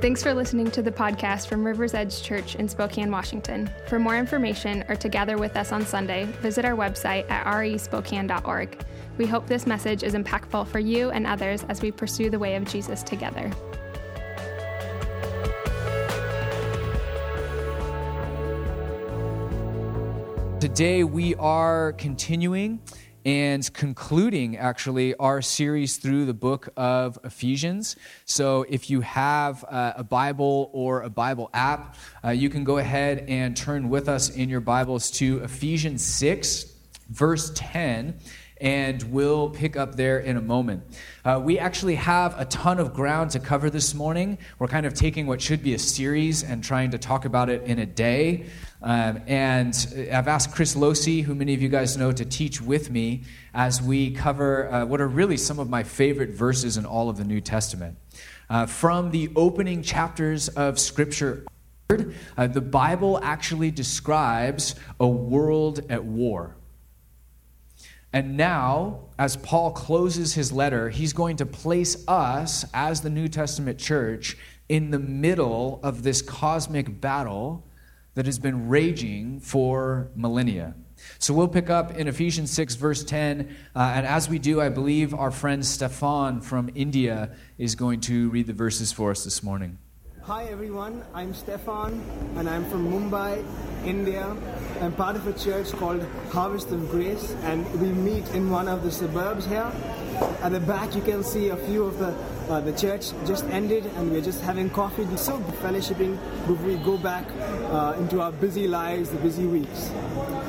Thanks for listening to the podcast from River's Edge Church in Spokane, Washington. For more information or to gather with us on Sunday, visit our website at respokane.org. We hope this message is impactful for you and others as we pursue the way of Jesus together. Today we are continuing and concluding actually our series through the book of Ephesians. So if you have uh, a Bible or a Bible app, uh, you can go ahead and turn with us in your Bibles to Ephesians 6, verse 10 and we'll pick up there in a moment. Uh, we actually have a ton of ground to cover this morning. We're kind of taking what should be a series and trying to talk about it in a day. Um, and I've asked Chris Losi, who many of you guys know, to teach with me as we cover uh, what are really some of my favorite verses in all of the New Testament. Uh, from the opening chapters of Scripture, uh, the Bible actually describes a world at war. And now, as Paul closes his letter, he's going to place us as the New Testament church in the middle of this cosmic battle that has been raging for millennia. So we'll pick up in Ephesians 6, verse 10. Uh, and as we do, I believe our friend Stefan from India is going to read the verses for us this morning. Hi everyone, I'm Stefan and I'm from Mumbai, India. I'm part of a church called Harvest of Grace and we meet in one of the suburbs here. At the back you can see a few of the uh, the church just ended and we're just having coffee. We're So fellowshipping before we go back uh, into our busy lives, the busy weeks.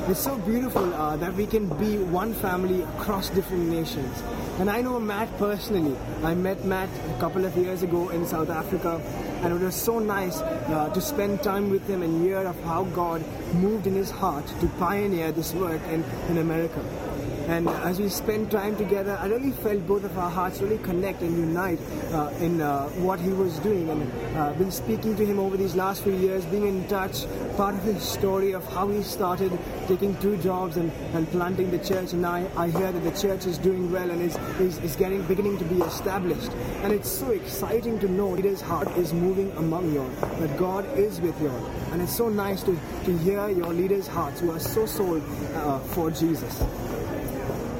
It's so beautiful uh, that we can be one family across different nations. And I know Matt personally. I met Matt a couple of years ago in South Africa and it was so nice uh, to spend time with him and hear of how God moved in his heart to pioneer this work in, in America. And as we spent time together, I really felt both of our hearts really connect and unite uh, in uh, what he was doing. And uh, been speaking to him over these last few years, being in touch, part of his story of how he started taking two jobs and, and planting the church. And I, I hear that the church is doing well and is, is, is getting beginning to be established. And it's so exciting to know his heart is moving among you that God is with you. And it's so nice to, to hear your leaders' hearts who are so sold uh, for Jesus.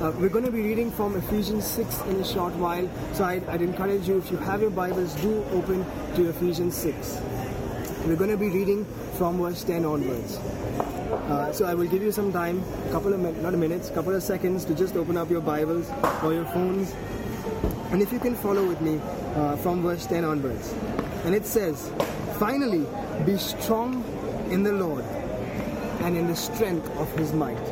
Uh, we're going to be reading from Ephesians 6 in a short while, so I'd, I'd, encourage you, if you have your Bibles, do open to Ephesians 6. We're going to be reading from verse 10 onwards. Uh, so I will give you some time, a couple of not minutes, a couple of seconds to just open up your Bibles or your phones, and if you can follow with me uh, from verse 10 onwards. And it says, Finally, be strong in the Lord and in the strength of his might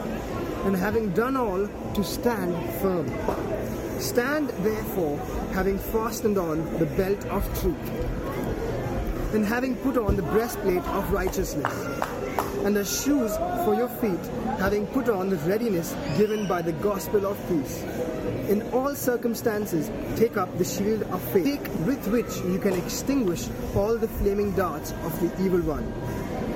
and having done all, to stand firm. Stand therefore, having fastened on the belt of truth, and having put on the breastplate of righteousness, and the shoes for your feet, having put on the readiness given by the gospel of peace. In all circumstances, take up the shield of faith, with which you can extinguish all the flaming darts of the evil one.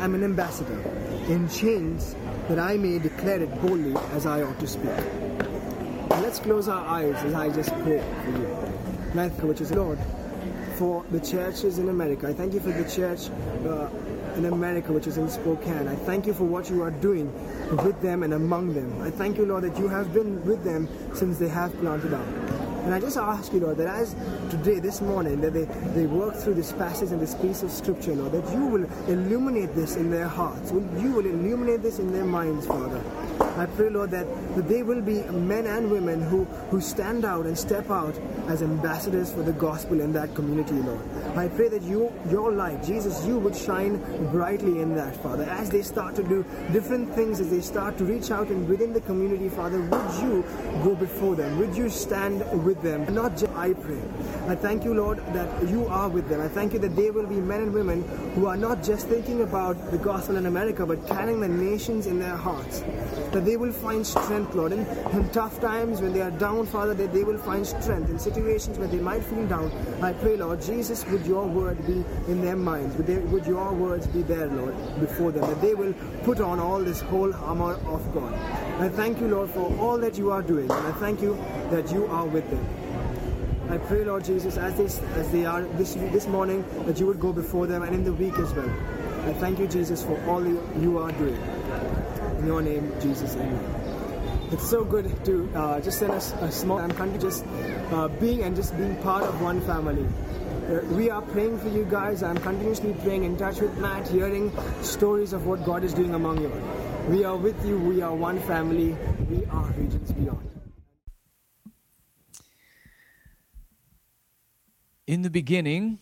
am an ambassador, in chains that I may declare it boldly as I ought to speak. let's close our eyes as I just pray for you. Which is Lord, for the churches in America. I thank you for the church uh, in America, which is in Spokane. I thank you for what you are doing with them and among them. I thank you, Lord, that you have been with them since they have planted out. And I just ask you, Lord, that as today, this morning, that they, they work through this passage and this piece of scripture, Lord, that you will illuminate this in their hearts. You will illuminate this in their minds, Father. I pray, Lord, that, that they will be men and women who, who stand out and step out as ambassadors for the gospel in that community, Lord. I pray that you, your light, Jesus, you would shine brightly in that, Father. As they start to do different things, as they start to reach out and within the community, Father, would you go before them? Would you stand with them? Not just I pray. I thank you, Lord, that you are with them. I thank you that they will be men and women who are not just thinking about the gospel in America, but carrying the nations in their hearts that they will find strength, Lord. In, in tough times when they are down, Father, that they will find strength. In situations where they might feel down, I pray, Lord, Jesus, would your word be in their minds? Would, they, would your words be there, Lord, before them? That they will put on all this whole armor of God. I thank you, Lord, for all that you are doing. And I thank you that you are with them. I pray, Lord Jesus, as they, as they are this, this morning, that you would go before them and in the week as well. I thank you, Jesus, for all you are doing. In your name, Jesus, amen. It's so good to uh, just send us a small. I'm currently just uh, being and just being part of one family. Uh, we are praying for you guys. I'm continuously praying in touch with Matt, hearing stories of what God is doing among you. We are with you. We are one family. We are Regions Beyond. In the beginning,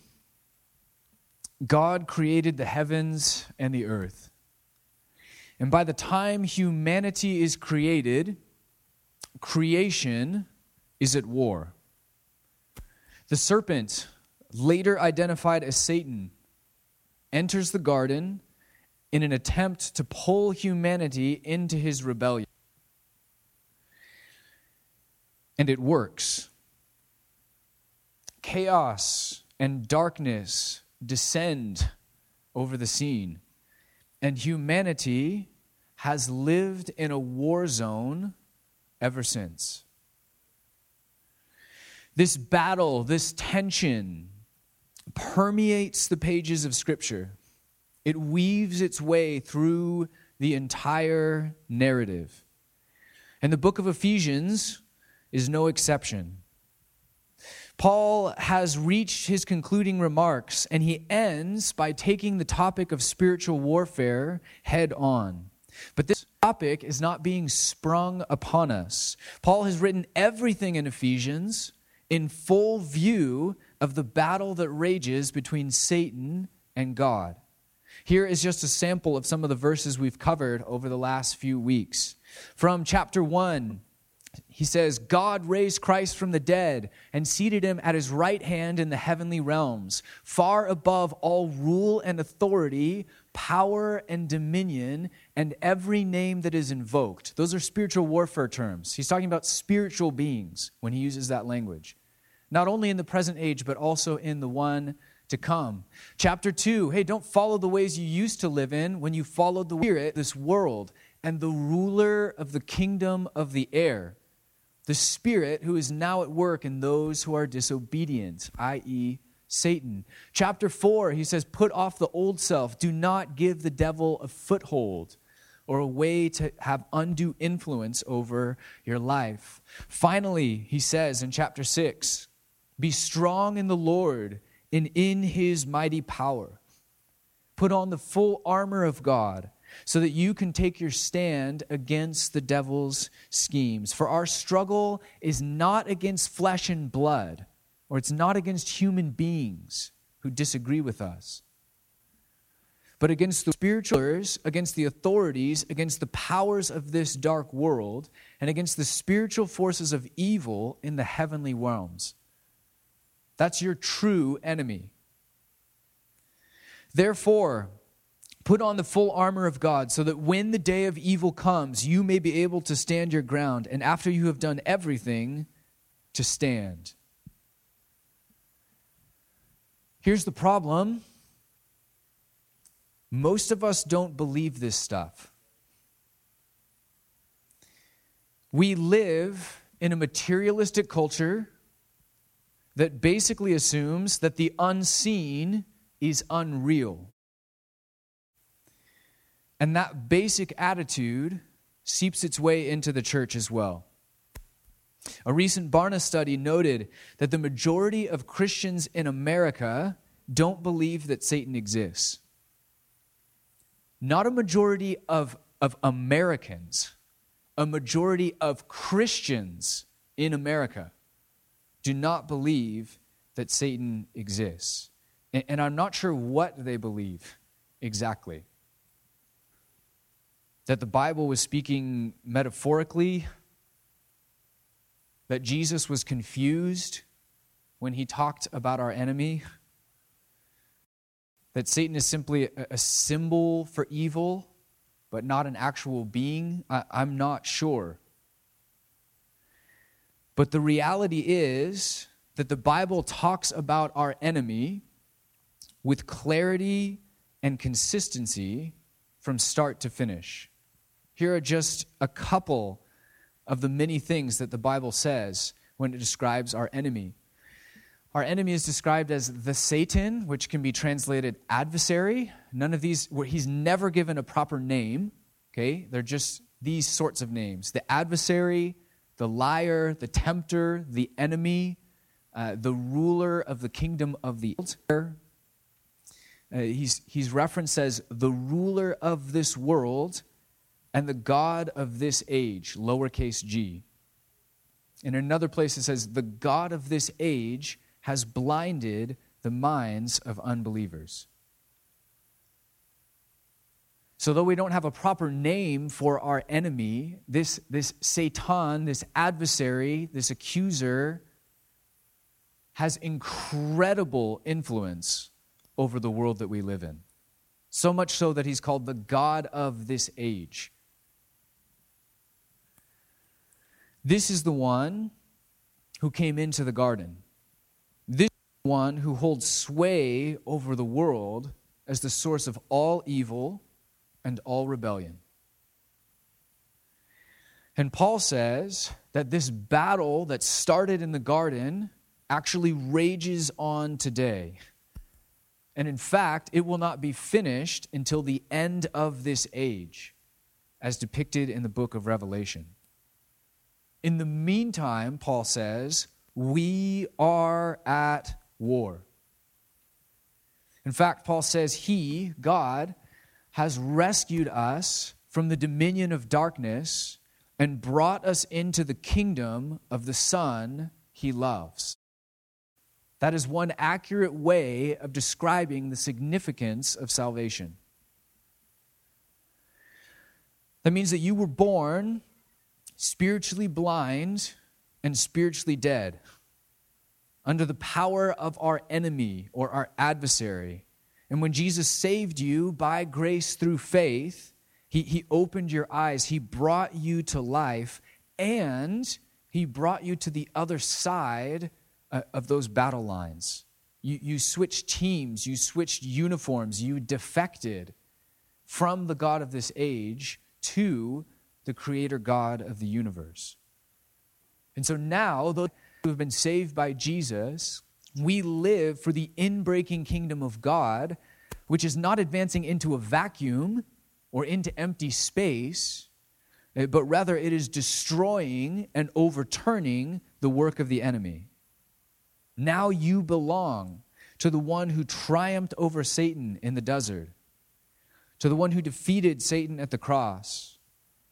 God created the heavens and the earth. And by the time humanity is created, creation is at war. The serpent, later identified as Satan, enters the garden in an attempt to pull humanity into his rebellion. And it works. Chaos and darkness descend over the scene. And humanity has lived in a war zone ever since. This battle, this tension, permeates the pages of Scripture. It weaves its way through the entire narrative. And the book of Ephesians is no exception. Paul has reached his concluding remarks, and he ends by taking the topic of spiritual warfare head on. But this topic is not being sprung upon us. Paul has written everything in Ephesians in full view of the battle that rages between Satan and God. Here is just a sample of some of the verses we've covered over the last few weeks. From chapter 1, he says, God raised Christ from the dead and seated him at his right hand in the heavenly realms, far above all rule and authority, power and dominion, and every name that is invoked. Those are spiritual warfare terms. He's talking about spiritual beings when he uses that language, not only in the present age, but also in the one to come. Chapter 2 hey, don't follow the ways you used to live in when you followed the spirit, this world, and the ruler of the kingdom of the air the Spirit who is now at work in those who are disobedient, i.e., Satan. Chapter 4, he says, Put off the old self. Do not give the devil a foothold or a way to have undue influence over your life. Finally, he says in chapter 6, Be strong in the Lord and in his mighty power. Put on the full armor of God so that you can take your stand against the devil's schemes. For our struggle is not against flesh and blood, or it's not against human beings who disagree with us, but against the spiritualers, against the authorities, against the powers of this dark world, and against the spiritual forces of evil in the heavenly realms. That's your true enemy. Therefore, Put on the full armor of God so that when the day of evil comes, you may be able to stand your ground, and after you have done everything, to stand. Here's the problem most of us don't believe this stuff. We live in a materialistic culture that basically assumes that the unseen is unreal. And that basic attitude seeps its way into the church as well. A recent Barna study noted that the majority of Christians in America don't believe that Satan exists. Not a majority of, of Americans, a majority of Christians in America do not believe that Satan exists. And, and I'm not sure what they believe exactly. That the Bible was speaking metaphorically, that Jesus was confused when he talked about our enemy, that Satan is simply a, symbol for evil, but not an actual being. I, I'm not sure. But the reality is that the Bible talks about our enemy with clarity and consistency from start to finish. Here are just a couple of the many things that the Bible says when it describes our enemy. Our enemy is described as the Satan, which can be translated adversary. None of these, he's never given a proper name, okay? They're just these sorts of names the adversary, the liar, the tempter, the enemy, uh, the ruler of the kingdom of the world. Uh, he's, he's referenced as the ruler of this world and the God of this age, lowercase g. In another place, it says, the God of this age has blinded the minds of unbelievers. So, though we don't have a proper name for our enemy, this, this Satan, this adversary, this accuser, has incredible influence over the world that we live in. So much so that he's called the God of this age. This is the one who came into the garden. This one who holds sway over the world as the source of all evil and all rebellion. And Paul says that this battle that started in the garden actually rages on today. And in fact, it will not be finished until the end of this age, as depicted in the book of Revelation. In the meantime, Paul says, we are at war. In fact, Paul says, He, God, has rescued us from the dominion of darkness and brought us into the kingdom of the Son he loves. That is one accurate way of describing the significance of salvation. That means that you were born spiritually blind and spiritually dead under the power of our enemy or our adversary. And when Jesus saved you by grace through faith, he, he opened your eyes, He brought you to life, and He brought you to the other side uh, of those battle lines. You, you switched teams, you switched uniforms, you defected from the God of this age to the Creator God of the universe. And so now, those who have been saved by Jesus, we live for the inbreaking kingdom of God, which is not advancing into a vacuum or into empty space, eh, but rather it is destroying and overturning the work of the enemy. Now you belong to the one who triumphed over Satan in the desert, to the one who defeated Satan at the cross,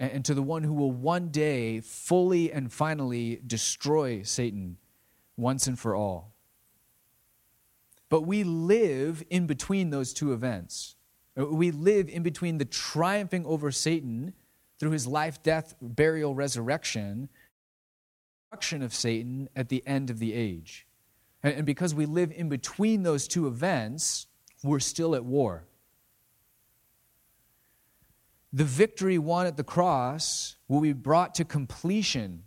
and to the one who will one day fully and finally destroy Satan once and for all. But we live in between those two events. Uh, we live in between the triumphing over Satan through his life, death, burial, resurrection, destruction of Satan at the end of the age. And because we live in between those two events, we're still at war. The victory won at the cross will be brought to completion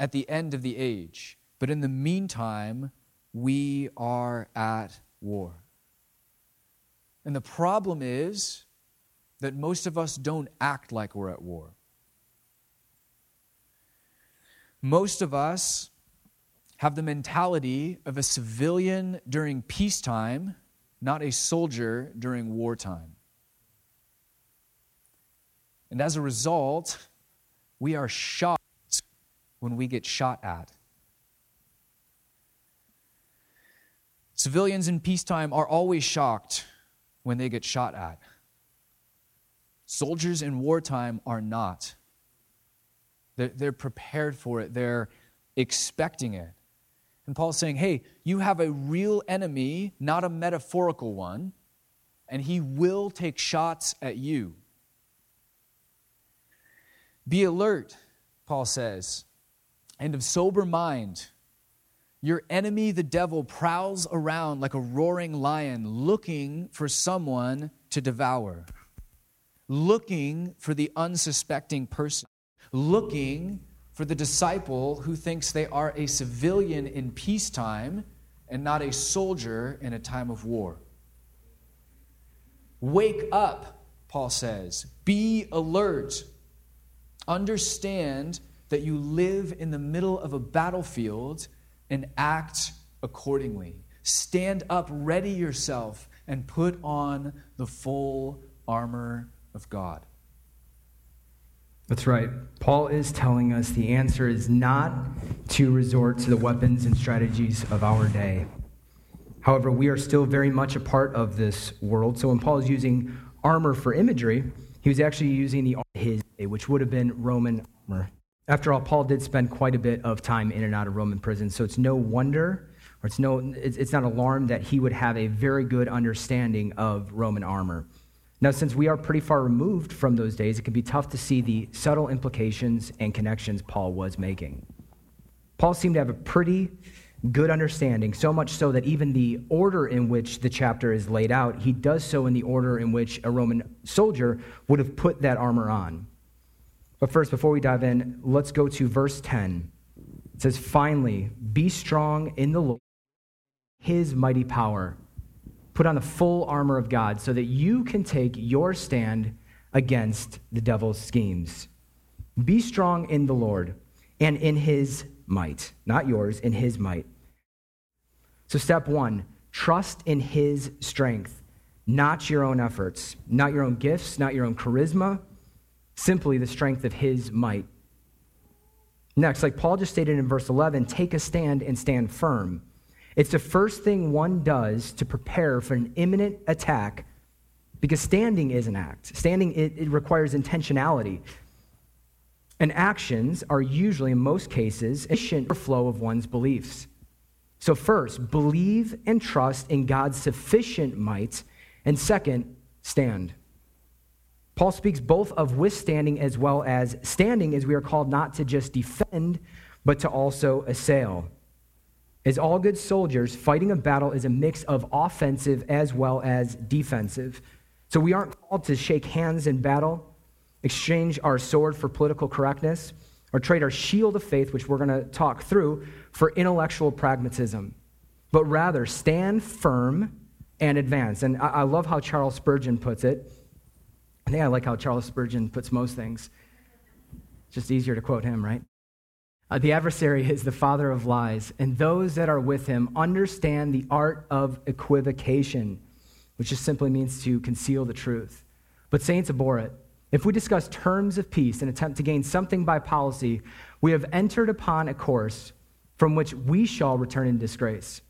at the end of the age. But in the meantime, we are at war. And the problem is that most of us don't act like we're at war. Most of us have the mentality of a civilian during peacetime, not a soldier during wartime. And as a result, we are shocked when we get shot at. Civilians in peacetime are always shocked when they get shot at. Soldiers in wartime are not. They're, they're prepared for it, they're expecting it. And Paul's saying, hey, you have a real enemy, not a metaphorical one, and he will take shots at you. Be alert, Paul says, and of sober mind. Your enemy, the devil, prowls around like a roaring lion looking for someone to devour, looking for the unsuspecting person, looking for the disciple who thinks they are a civilian in peacetime and not a soldier in a time of war. Wake up, Paul says. Be alert. Understand that you live in the middle of a battlefield and act accordingly. Stand up, ready yourself, and put on the full armor of God. That's right. Paul is telling us the answer is not to resort to the weapons and strategies of our day. However, we are still very much a part of this world. So when Paul is using armor for imagery, he was actually using the his which would have been Roman armor. After all, Paul did spend quite a bit of time in and out of Roman prison, so it's no wonder, or it's, no, it's, it's not alarm that he would have a very good understanding of Roman armor. Now, since we are pretty far removed from those days, it can be tough to see the subtle implications and connections Paul was making. Paul seemed to have a pretty good understanding, so much so that even the order in which the chapter is laid out, he does so in the order in which a Roman soldier would have put that armor on. But first, before we dive in, let's go to verse 10. It says, Finally, be strong in the Lord, his mighty power. Put on the full armor of God so that you can take your stand against the devil's schemes. Be strong in the Lord and in his might, not yours, in his might. So, step one trust in his strength, not your own efforts, not your own gifts, not your own charisma, simply the strength of his might. Next, like Paul just stated in verse 11, take a stand and stand firm. It's the first thing one does to prepare for an imminent attack because standing is an act. Standing, it, it requires intentionality. And actions are usually, in most cases, a flow of one's beliefs. So, first, believe and trust in God's sufficient might. And second, stand. Paul speaks both of withstanding as well as standing, as we are called not to just defend, but to also assail. As all good soldiers, fighting a battle is a mix of offensive as well as defensive. So we aren't called to shake hands in battle, exchange our sword for political correctness, or trade our shield of faith, which we're going to talk through, for intellectual pragmatism, but rather stand firm and advance. And I, love how Charles Spurgeon puts it. I think I like how Charles Spurgeon puts most things. It's just easier to quote him, right? Uh, the adversary is the father of lies, and those that are with him understand the art of equivocation, which just simply means to conceal the truth. But saints abhor it. If we discuss terms of peace and attempt to gain something by policy, we have entered upon a course from which we shall return in disgrace.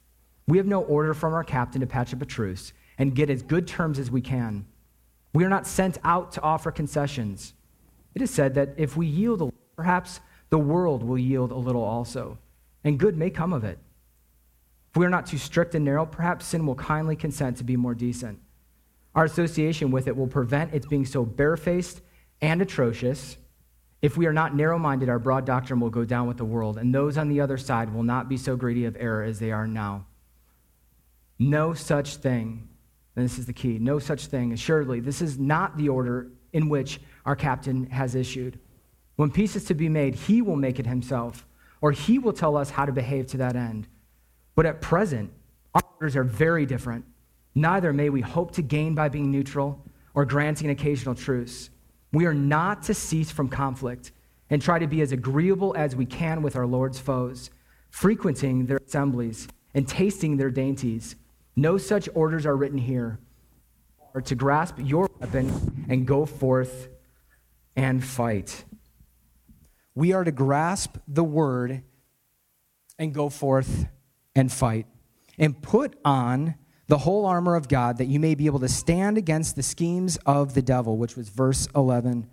We have no order from our captain to patch up a truce and get as good terms as we can. We are not sent out to offer concessions. It is said that if we yield, a, little, perhaps the world will yield a little also, and good may come of it. If we are not too strict and narrow, perhaps sin will kindly consent to be more decent. Our association with it will prevent its being so barefaced and atrocious. If we are not narrow minded, our broad doctrine will go down with the world, and those on the other side will not be so greedy of error as they are now. No such thing and this is the key no such thing. Assuredly, this is not the order in which our captain has issued. When peace is to be made, he will make it himself, or he will tell us how to behave to that end. But at present, our orders are very different. Neither may we hope to gain by being neutral or granting an occasional truce. We are not to cease from conflict and try to be as agreeable as we can with our Lord's foes, frequenting their assemblies and tasting their dainties no such orders are written here. Or to grasp your weapon and go forth and fight. we are to grasp the word and go forth and fight and put on the whole armor of God that you may be able to stand against the schemes of the devil, which was verse 11.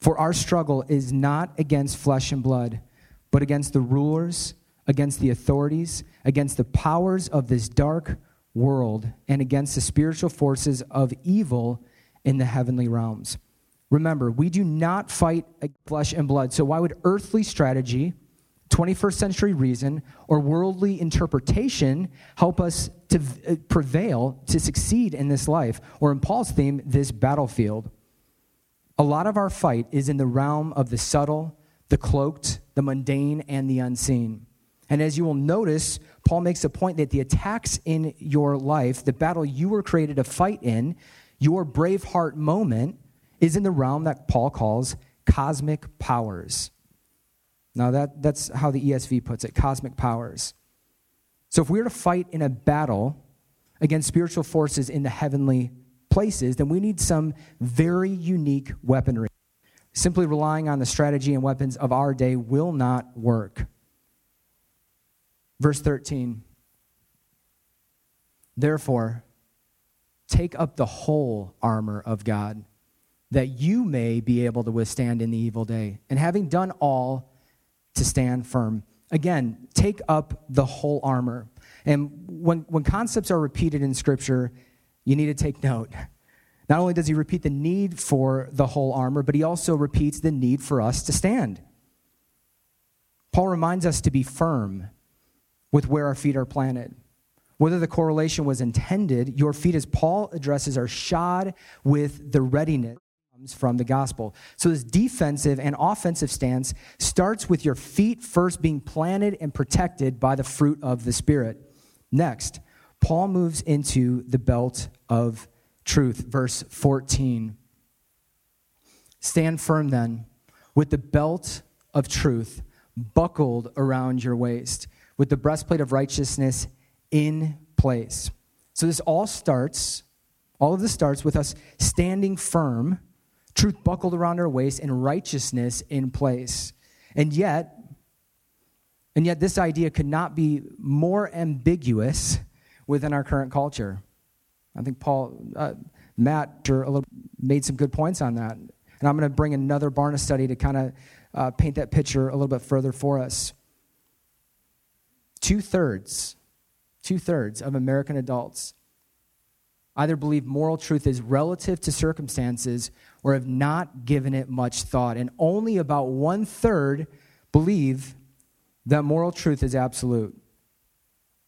For our struggle is not against flesh and blood, but against the rulers, against the authorities, against the powers of this dark world, and against the spiritual forces of evil in the heavenly realms. Remember, we do not fight flesh and blood. So, why would earthly strategy, 21st century reason, or worldly interpretation help us to uh, prevail, to succeed in this life? Or, in Paul's theme, this battlefield? A lot of our fight is in the realm of the subtle, the cloaked, the mundane, and the unseen. And as you will notice, Paul makes a point that the attacks in your life, the battle you were created to fight in, your brave heart moment, is in the realm that Paul calls cosmic powers. Now, that, that's how the ESV puts it cosmic powers. So, if we are to fight in a battle against spiritual forces in the heavenly places, then we need some very unique weaponry. Simply relying on the strategy and weapons of our day will not work. Verse 13 Therefore, take up the whole armor of God, that you may be able to withstand in the evil day, and having done all, to stand firm. Again, take up the whole armor. And when, when concepts are repeated in Scripture, you need to take note. Not only does he repeat the need for the whole armor, but he also repeats the need for us to stand. Paul reminds us to be firm with where our feet are planted. Whether the correlation was intended, your feet, as Paul addresses, are shod with the readiness from the gospel. So, this defensive and offensive stance starts with your feet first being planted and protected by the fruit of the Spirit. Next, Paul moves into the belt of truth. Verse 14. Stand firm then, with the belt of truth buckled around your waist, with the breastplate of righteousness in place. So, this all starts, all of this starts with us standing firm, truth buckled around our waist, and righteousness in place. And yet, and yet, this idea could not be more ambiguous within our current culture. I think Paul, uh, Matt made some good points on that. And I'm going to bring another Barna study to kind of uh, paint that picture a little bit further for us. Two thirds, two thirds of American adults either believe moral truth is relative to circumstances or have not given it much thought. And only about one third believe that moral truth is absolute.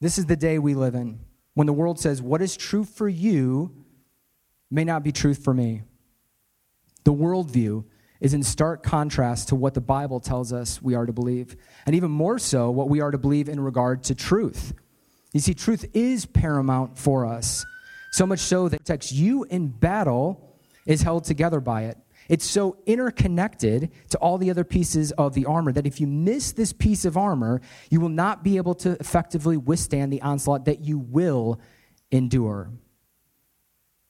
This is the day we live in when the world says, What is true for you may not be truth for me. The worldview is in stark contrast to what the Bible tells us we are to believe, and even more so, what we are to believe in regard to truth. You see, truth is paramount for us, so much so that it protects you in battle is held together by it. It's so interconnected to all the other pieces of the armor that if you miss this piece of armor, you will not be able to effectively withstand the onslaught that you will endure.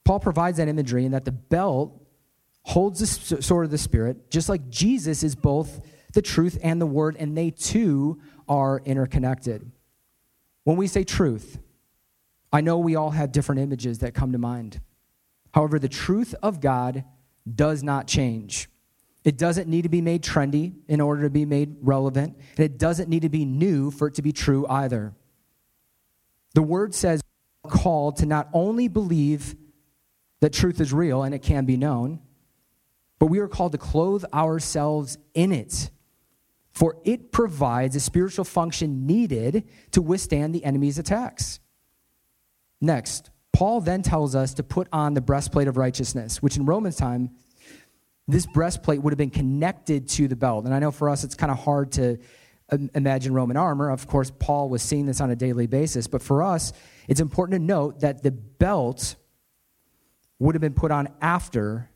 Paul provides that imagery in that the belt holds the sword of the Spirit, just like Jesus is both the truth and the word, and they too are interconnected. When we say truth, I know we all have different images that come to mind. However, the truth of God does not change. It doesn't need to be made trendy in order to be made relevant, and it doesn't need to be new for it to be true either. The word says, called to not only believe that truth is real and it can be known, but we are called to clothe ourselves in it. For it provides a spiritual function needed to withstand the enemy's attacks. Next, Paul then tells us to put on the breastplate of righteousness, which in Romans' time, this breastplate would have been connected to the belt. And I know for us it's kind of hard to imagine Roman armor. Of course, Paul was seeing this on a daily basis. But for us, it's important to note that the belt would have been put on after,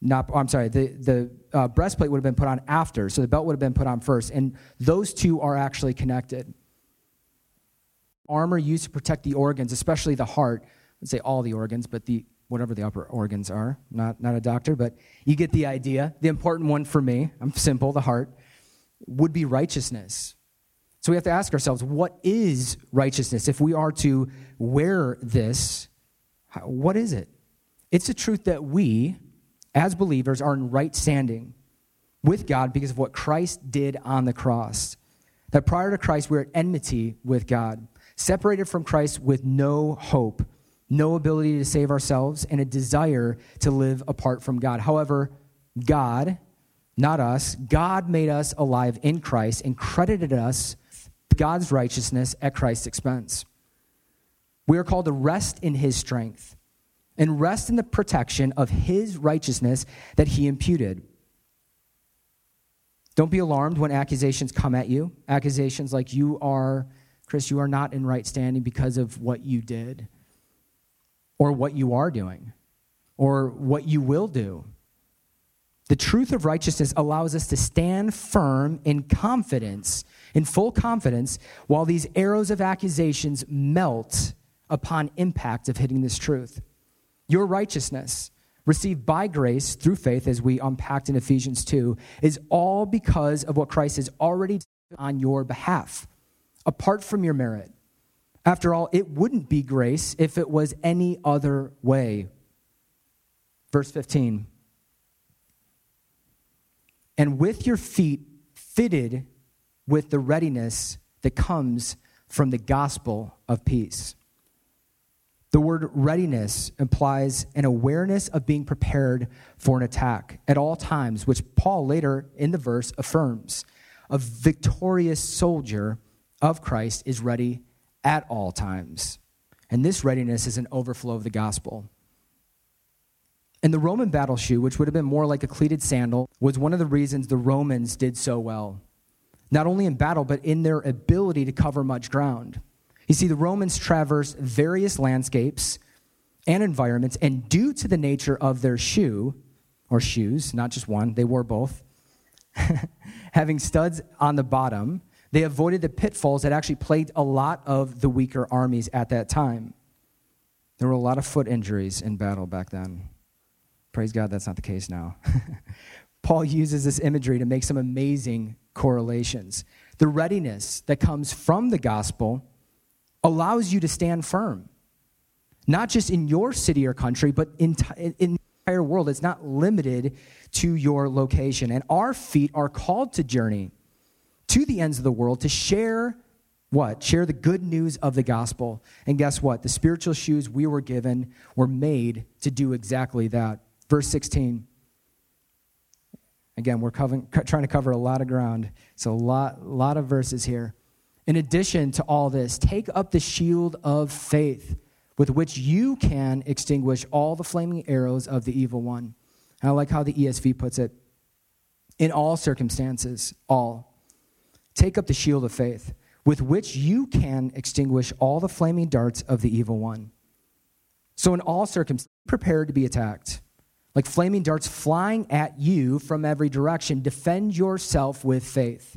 not, I'm sorry, the, the uh, breastplate would have been put on after, so the belt would have been put on first. And those two are actually connected. Armor used to protect the organs, especially the heart. I'd say all the organs, but the whatever the upper organs are. Not, not a doctor, but you get the idea. The important one for me, I'm simple, the heart. would be righteousness. So we have to ask ourselves, what is righteousness? If we are to wear this, what is it? It's the truth that we, as believers, are in right standing with God because of what Christ did on the cross. That prior to Christ, we're at enmity with God, separated from Christ with no hope, no ability to save ourselves, and a desire to live apart from God. However, God, not us, God made us alive in Christ and credited us God's righteousness at Christ's expense. We are called to rest in his strength and rest in the protection of his righteousness that he imputed. Don't be alarmed when accusations come at you. Accusations like you are, Chris, you are not in right standing because of what you did, or what you are doing, or what you will do. The truth of righteousness allows us to stand firm in confidence, in full confidence, while these arrows of accusations melt upon impact of hitting this truth. Your righteousness, received by grace through faith, as we unpacked in Ephesians 2, is all because of what Christ has already done on your behalf, apart from your merit. After all, it wouldn't be grace if it was any other way. Verse 15 and with your feet fitted with the readiness that comes from the gospel of peace. The word readiness implies an awareness of being prepared for an attack at all times, which Paul later in the verse affirms. A victorious soldier of Christ is ready at all times. And this readiness is an overflow of the gospel. And the Roman battle shoe, which would have been more like a cleated sandal, was one of the reasons the Romans did so well. Not only in battle, but in their ability to cover much ground. You see, the Romans traversed various landscapes and environments, and due to the nature of their shoe, or shoes, not just one, they wore both, having studs on the bottom, they avoided the pitfalls that actually plagued a lot of the weaker armies at that time. There were a lot of foot injuries in battle back then. Praise God, that's not the case now. Paul uses this imagery to make some amazing correlations. The readiness that comes from the gospel allows you to stand firm, not just in your city or country, but in, in the entire world. It's not limited to your location. And our feet are called to journey to the ends of the world to share what? Share the good news of the gospel. And guess what? The spiritual shoes we were given were made to do exactly that. Verse 16. Again, we're covering, trying to cover a lot of ground. So, a lot, lot of verses here. In addition to all this, take up the shield of faith with which you can extinguish all the flaming arrows of the evil one. And I like how the ESV puts it in all circumstances, all. Take up the shield of faith with which you can extinguish all the flaming darts of the evil one. So, in all circumstances, prepare to be attacked like flaming darts flying at you from every direction. Defend yourself with faith.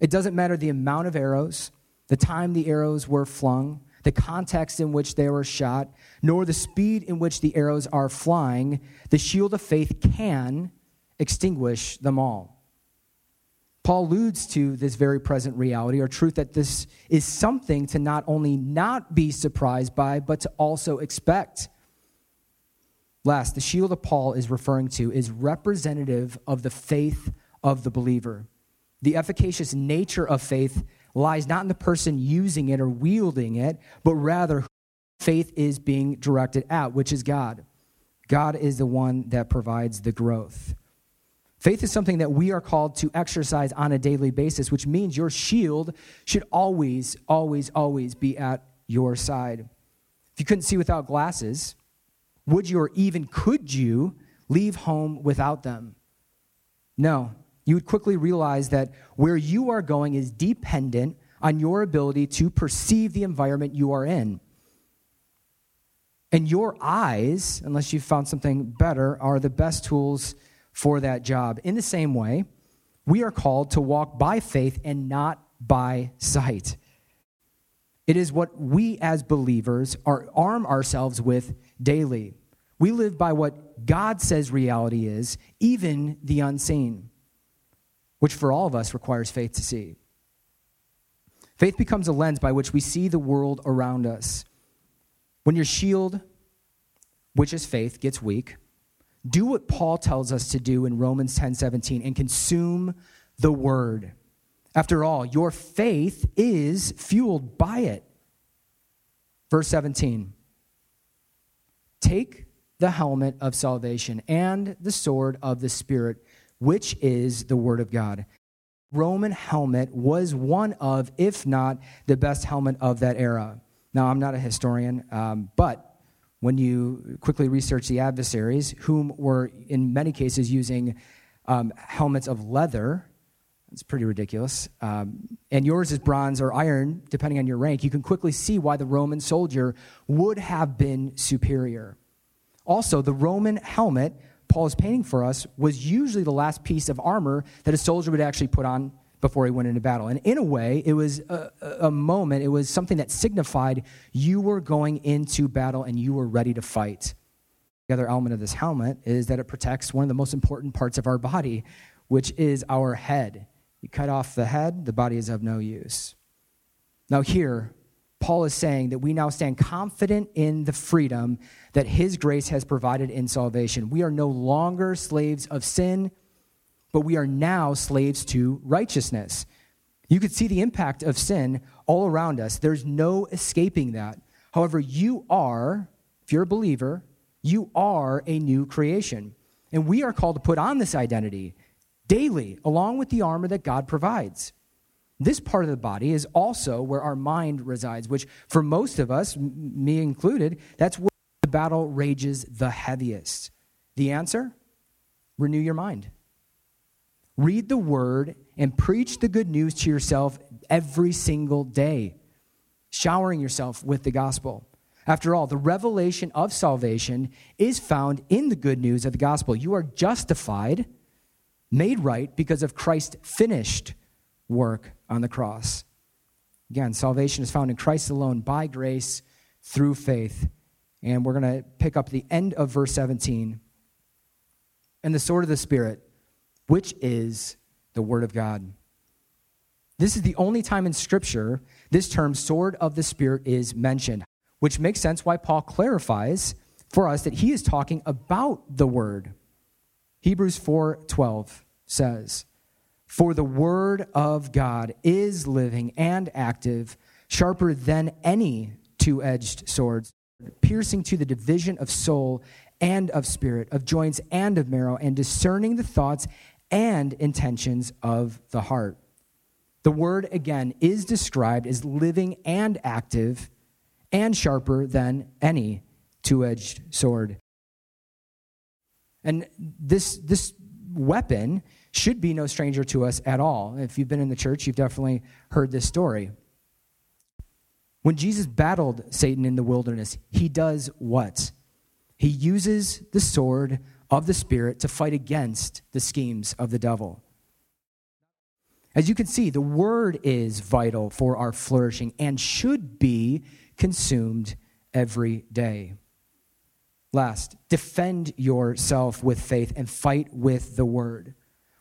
It doesn't matter the amount of arrows, the time the arrows were flung, the context in which they were shot, nor the speed in which the arrows are flying. The shield of faith can extinguish them all. Paul alludes to this very present reality or truth that this is something to not only not be surprised by, but to also expect. Last, the shield of Paul is referring to is representative of the faith of the believer. The efficacious nature of faith lies not in the person using it or wielding it, but rather faith is being directed at, which is God. God is the one that provides the growth. Faith is something that we are called to exercise on a daily basis, which means your shield should always, always, always be at your side. If you couldn't see without glasses, would you or even could you leave home without them? No. You would quickly realize that where you are going is dependent on your ability to perceive the environment you are in. And your eyes, unless you've found something better, are the best tools for that job. In the same way, we are called to walk by faith and not by sight. It is what we as believers are, arm ourselves with daily. We live by what God says reality is, even the unseen. which for all of us requires faith to see. Faith becomes a lens by which we see the world around us. When your shield, which is faith, gets weak, do what Paul tells us to do in Romans 10 17 and consume the word. After all, your faith is fueled by it. Verse 17 Take the helmet of salvation and the sword of the Spirit, which is the word of God. Roman helmet was one of, if not the best helmet of that era. Now, I'm not a historian, um, but when you quickly research the adversaries, whom were in many cases using um, helmets of leather, it's pretty ridiculous. Um, and yours is bronze or iron, depending on your rank. You can quickly see why the Roman soldier would have been superior. Also, the Roman helmet Paul is painting for us was usually the last piece of armor that a soldier would actually put on before he went into battle. And in a way, it was a, a, moment, it was something that signified you were going into battle and you were ready to fight. The other element of this helmet is that it protects one of the most important parts of our body, which is our head. You cut off the head, the body is of no use. Now, here, Paul is saying that we now stand confident in the freedom that his grace has provided in salvation. We are no longer slaves of sin, but we are now slaves to righteousness. You could see the impact of sin all around us. There's no escaping that. However, you are, if you're a believer, you are a new creation. And we are called to put on this identity daily, along with the armor that God provides. This part of the body is also where our mind resides, which for most of us, me included, that's where the battle rages the heaviest. The answer? Renew your mind. Read the word and preach the good news to yourself every single day, showering yourself with the gospel. After all, the revelation of salvation is found in the good news of the gospel. You are justified, made right because of Christ's finished work on the cross. Again, salvation is found in Christ alone by grace through faith. And we're going to pick up the end of verse 17. And the sword of the Spirit, which is the Word of God. This is the only time in Scripture this term, sword of the Spirit, is mentioned, which makes sense why Paul clarifies for us that he is talking about the Word. Hebrews 4:12 says, for the word of God is living and active, sharper than any two edged sword, piercing to the division of soul and of spirit, of joints and of marrow, and discerning the thoughts and intentions of the heart. The word, again, is described as living and active and sharper than any two edged sword. And this, this weapon should be no stranger to us at all. If you've been in the church, you've definitely heard this story. When Jesus battled Satan in the wilderness, he does what? He uses the sword of the Spirit to fight against the schemes of the devil. As you can see, the word is vital for our flourishing and should be consumed every day. Last, defend yourself with faith and fight with the word.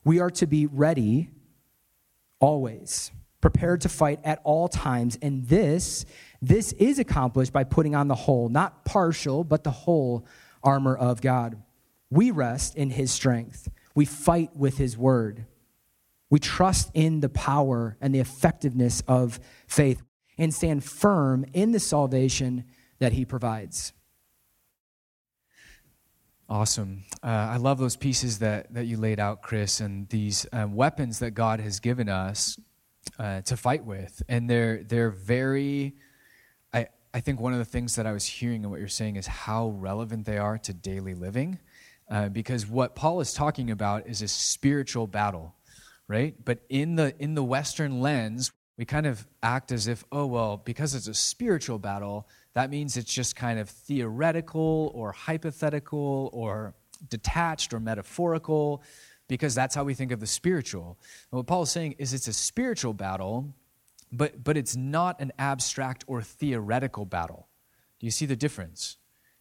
We are to be ready always, prepared to fight at all times. And this, this is accomplished by putting on the whole, not partial, but the whole armor of God. We rest in his strength. We fight with his word. We trust in the power and the effectiveness of faith and stand firm in the salvation that he provides. Awesome. Uh, I love those pieces that, that you laid out, Chris, and these um, weapons that God has given us uh, to fight with. And they're, they're very, I, I think one of the things that I was hearing in what you're saying is how relevant they are to daily living. Uh, because what Paul is talking about is a spiritual battle, right? But in the, in the Western lens, we kind of act as if, oh, well, because it's a spiritual battle, that means it's just kind of theoretical or hypothetical or detached or metaphorical because that's how we think of the spiritual. And what Paul is saying is it's a spiritual battle, but, but it's not an abstract or theoretical battle. Do you see the difference?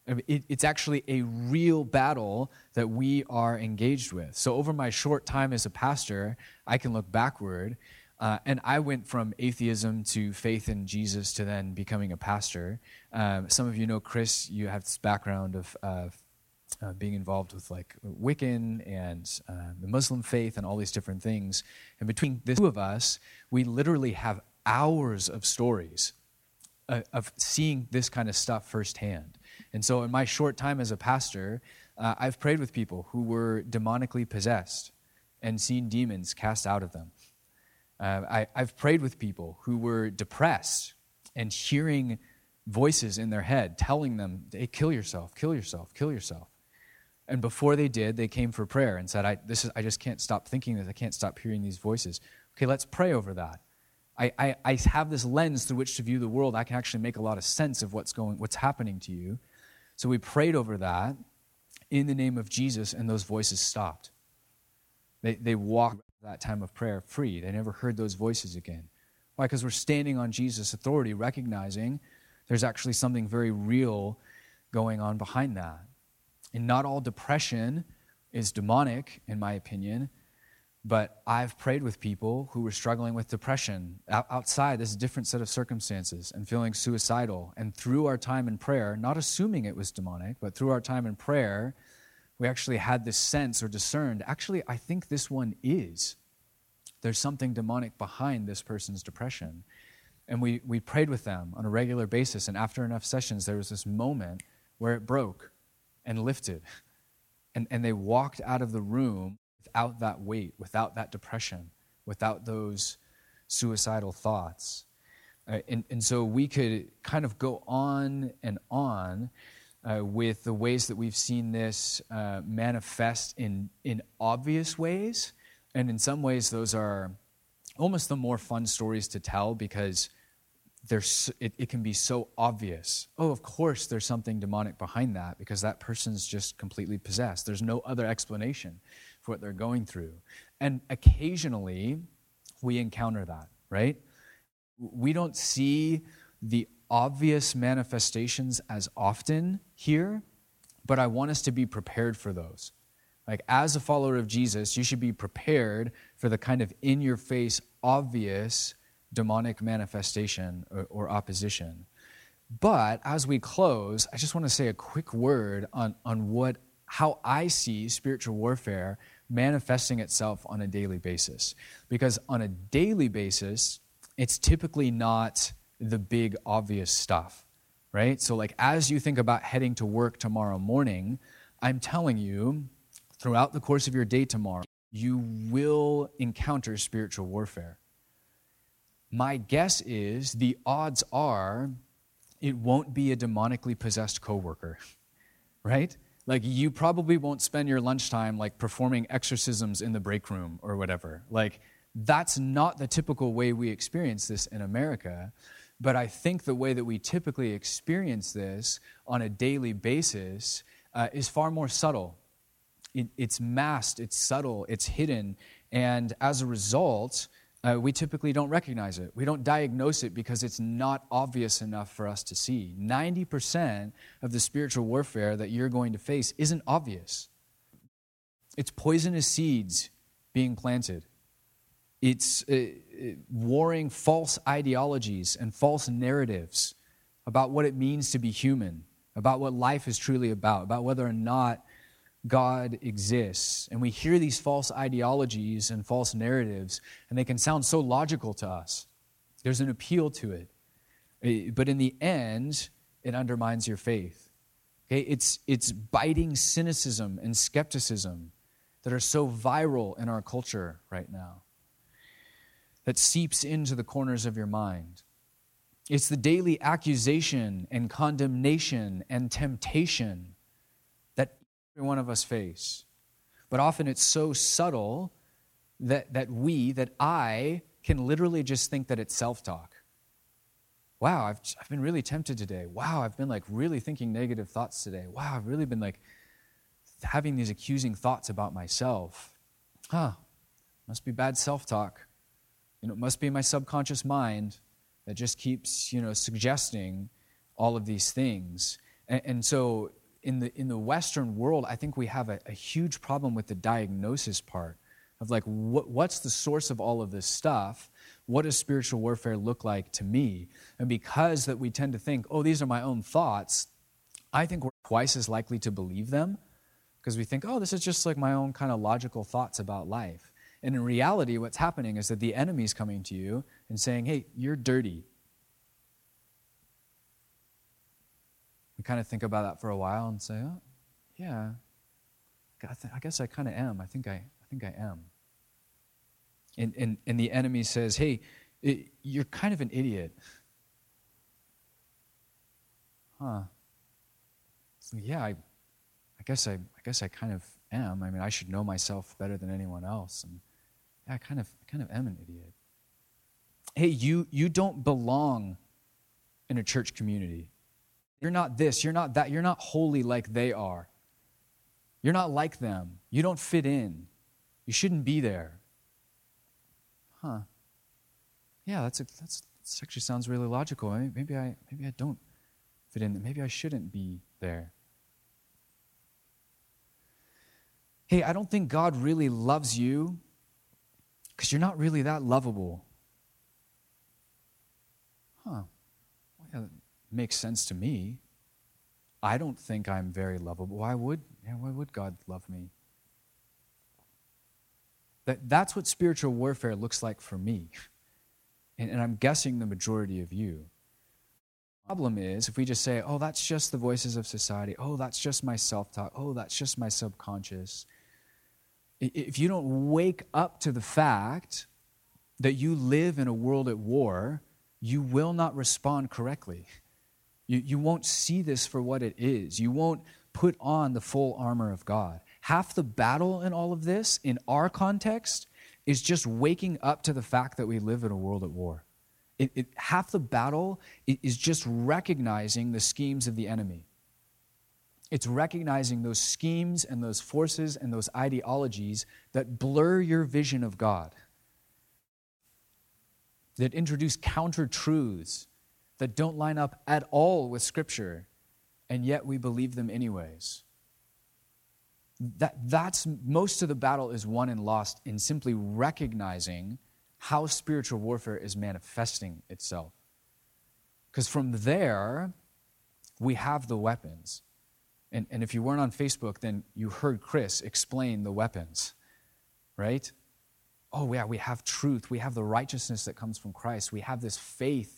It, it's actually a real battle that we are engaged with. So, over my short time as a pastor, I can look backward. Uh, and I went from atheism to faith in Jesus to then becoming a pastor. Um, some of you know Chris, you have this background of, uh, being involved with like Wiccan and uh, the Muslim faith and all these different things. And between the two of us, we literally have hours of stories uh, of seeing this kind of stuff firsthand. And so, in my short time as a pastor, uh, I've prayed with people who were demonically possessed and seen demons cast out of them. Uh, I, I've prayed with people who were depressed and hearing voices in their head telling them, hey, kill yourself, kill yourself, kill yourself. And before they did, they came for prayer and said, I, this is, I just can't stop thinking this. I can't stop hearing these voices. Okay, let's pray over that. I, I, I have this lens through which to view the world. I can actually make a lot of sense of what's going, what's happening to you. So we prayed over that in the name of Jesus, and those voices stopped. They, they walked that time of prayer free. They never heard those voices again. Why? Because we're standing on Jesus' authority, recognizing there's actually something very real going on behind that. And not all depression is demonic, in my opinion. But I've prayed with people who were struggling with depression outside this different set of circumstances and feeling suicidal. And through our time in prayer, not assuming it was demonic, but through our time in prayer, we actually had this sense or discerned actually, I think this one is. There's something demonic behind this person's depression. And we, we prayed with them on a regular basis. And after enough sessions, there was this moment where it broke and lifted. And, and they walked out of the room without that weight, without that depression, without those suicidal thoughts. Uh, and, and so we could kind of go on and on uh, with the ways that we've seen this uh, manifest in, in obvious ways. And in some ways, those are almost the more fun stories to tell because there's, it, it can be so obvious. Oh, of course, there's something demonic behind that because that person's just completely possessed. There's no other explanation for what they're going through. And occasionally, we encounter that, right? We don't see the obvious manifestations as often here, but I want us to be prepared for those. Like, as a follower of Jesus, you should be prepared for the kind of in your face, obvious demonic manifestation or, or, opposition. But as we close, I just want to say a quick word on, on what, how I see spiritual warfare manifesting itself on a daily basis. Because on a daily basis, it's typically not the big obvious stuff, right? So, like, as you think about heading to work tomorrow morning, I'm telling you, throughout the course of your day tomorrow, you will encounter spiritual warfare. My guess is the odds are it won't be a demonically possessed coworker, right? Like you probably won't spend your lunchtime like performing exorcisms in the break room or whatever. Like that's not the typical way we experience this in America. But I think the way that we typically experience this on a daily basis uh, is far more subtle. It, it's masked, it's subtle, it's hidden. And as a result, uh, we typically don't recognize it. We don't diagnose it because it's not obvious enough for us to see. 90% of the spiritual warfare that you're going to face isn't obvious. It's poisonous seeds being planted, it's uh, warring false ideologies and false narratives about what it means to be human, about what life is truly about, about whether or not God exists. And we hear these false ideologies and false narratives, and they can sound so logical to us. There's an appeal to it. Eh, but in the end, it undermines your faith. Okay? It's, it's biting cynicism and skepticism that are so viral in our culture right now, that seeps into the corners of your mind. It's the daily accusation and condemnation and temptation every one of us face. But often it's so subtle that, that we, that I, can literally just think that it's self talk. Wow, I've, I've been really tempted today. Wow, I've been like really thinking negative thoughts today. Wow, I've really been like having these accusing thoughts about myself. Huh, must be bad self talk. You know, it must be my subconscious mind that just keeps, you know, suggesting all of these things. And, and so in the, in the Western world, I think we have a, a huge problem with the diagnosis part of like, what, what's the source of all of this stuff? What does spiritual warfare look like to me? And because that we tend to think, oh, these are my own thoughts, I think we're twice as likely to believe them because we think, oh, this is just like my own kind of logical thoughts about life. And in reality, what's happening is that the enemy's coming to you and saying, hey, you're dirty. Kind of think about that for a while and say, oh, yeah, I guess I kind of am. I think I, I think I am. And, and, and the enemy says, hey, it, you're kind of an idiot. Huh. So, yeah, I, I guess I, I guess I kind of am. I mean, I should know myself better than anyone else. And yeah, I kind of, I kind of am an idiot. Hey, you, you don't belong in a church community. You're not this, you're not that, you're not holy like they are. You're not like them. You don't fit in. You shouldn't be there. Huh. Yeah, that's, a, that's that actually sounds really logical. Maybe I, maybe I don't fit in. Maybe I shouldn't be there. Hey, I don't think God really loves you because you're not really that lovable. Huh. Makes sense to me. I don't think I'm very lovable. Why would, yeah, why would God love me? That, that's what spiritual warfare looks like for me. And, and I'm guessing the majority of you. The problem is if we just say, oh, that's just the voices of society. Oh, that's just my self talk. Oh, that's just my subconscious if you don't wake up to the fact that you live in a world at war, you will not respond correctly. You, you won't see this for what it is. You won't put on the full armor of God. Half the battle in all of this, in our context, is just waking up to the fact that we live in a world at war. It, it, half the battle is just recognizing the schemes of the enemy. It's recognizing those schemes and those forces and those ideologies that blur your vision of God, that introduce counter truths that don't line up at all with Scripture, and yet we believe them anyways. That, that's most of the battle is won and lost in simply recognizing how spiritual warfare is manifesting itself. Because from there, we have the weapons. And, and if you weren't on Facebook, then you heard Chris explain the weapons, right? Oh, yeah, we have truth. We have the righteousness that comes from Christ. We have this faith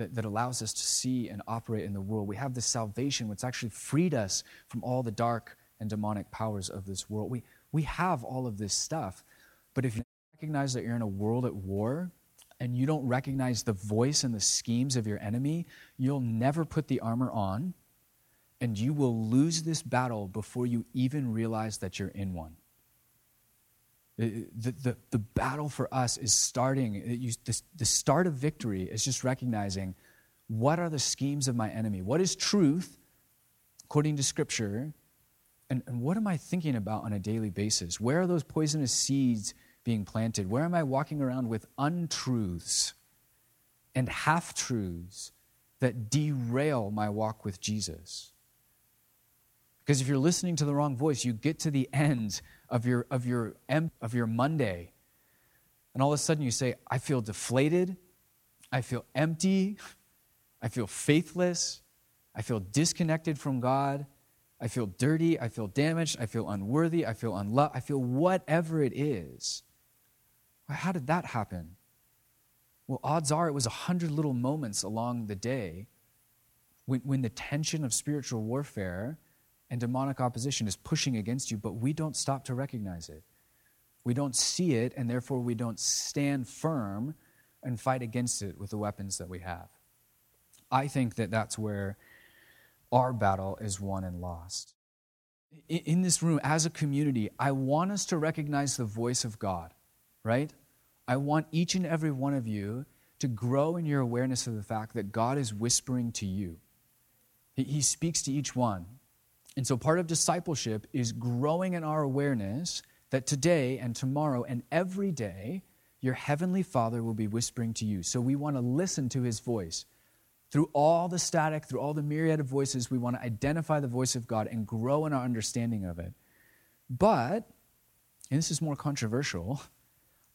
that, that allows us to see and operate in the world. We have this salvation, which actually freed us from all the dark and demonic powers of this world. We, we have all of this stuff. But if you recognize that you're in a world at war, and you don't recognize the voice and the schemes of your enemy, you'll never put the armor on and you will lose this battle before you even realize that you're in one. Uh, the, the, the battle for us is starting, uh, you, the, the start of victory is just recognizing what are the schemes of my enemy? What is truth according to Scripture? And, and what am I thinking about on a daily basis? Where are those poisonous seeds being planted? Where am I walking around with untruths and half truths that derail my walk with Jesus? Because if you're listening to the wrong voice, you get to the end of your, of your, of your Monday, and all of a sudden you say, I feel deflated, I feel empty, I feel faithless, I feel disconnected from God, I feel dirty, I feel damaged, I feel unworthy, I feel unloved, I feel whatever it is. How did that happen? Well, odds are it was a hundred little moments along the day when, when the tension of spiritual warfare and demonic opposition is pushing against you, but we don't stop to recognize it. We don't see it, and therefore we don't stand firm and fight against it with the weapons that we have. I think that that's where our battle is won and lost. In this room, as a community, I want us to recognize the voice of God, right? I want each and every one of you to grow in your awareness of the fact that God is whispering to you. He speaks to each one. And so part of discipleship is growing in our awareness that today and tomorrow and every day, your heavenly Father will be whispering to you. So we want to listen to his voice. Through all the static, through all the myriad of voices, we want to identify the voice of God and grow in our understanding of it. But, and this is more controversial,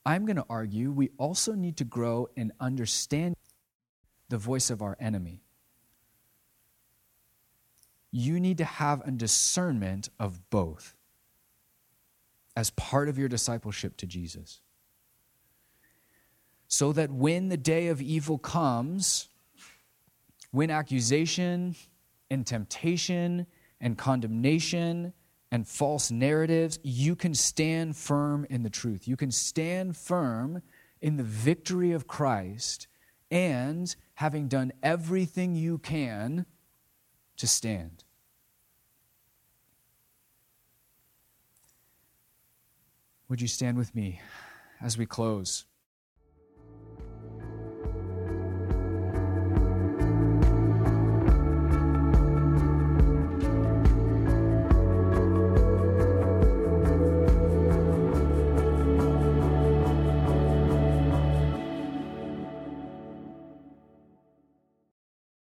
I'm going to argue we also need to grow in understanding the voice of our enemy. You need to have a discernment of both as part of your discipleship to Jesus. So that when the day of evil comes, when accusation and temptation and condemnation and false narratives, you can stand firm in the truth. You can stand firm in the victory of Christ and having done everything you can to stand. Would you stand with me as we close?